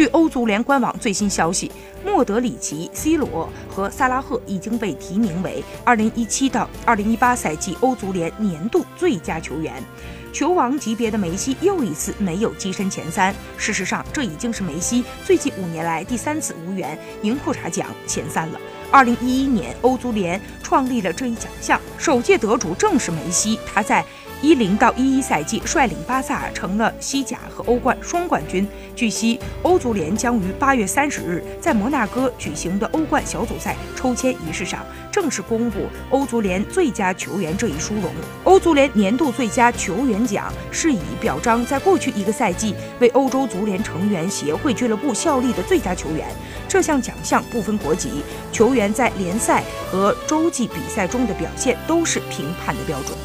据欧足联官网最新消息，莫德里奇、C 罗和萨拉赫已经被提名为2017到2018赛季欧足联年度最佳球员。球王级别的梅西又一次没有跻身前三。事实上，这已经是梅西最近五年来第三次无缘赢破查奖前三了。二零一一年，欧足联创立了这一奖项，首届得主正是梅西。他在一零到一一赛季率领巴萨成了西甲和欧冠双冠军。据悉，欧足联将于八月三十日在摩纳哥举行的欧冠小组赛抽签仪式上正式公布欧足联最佳球员这一殊荣。欧足联年度最佳球员奖是以表彰在过去一个赛季为欧洲足联成员协会俱乐部效力的最佳球员。这项奖项不分国籍，球员在联赛和洲际比赛中的表现都是评判的标准。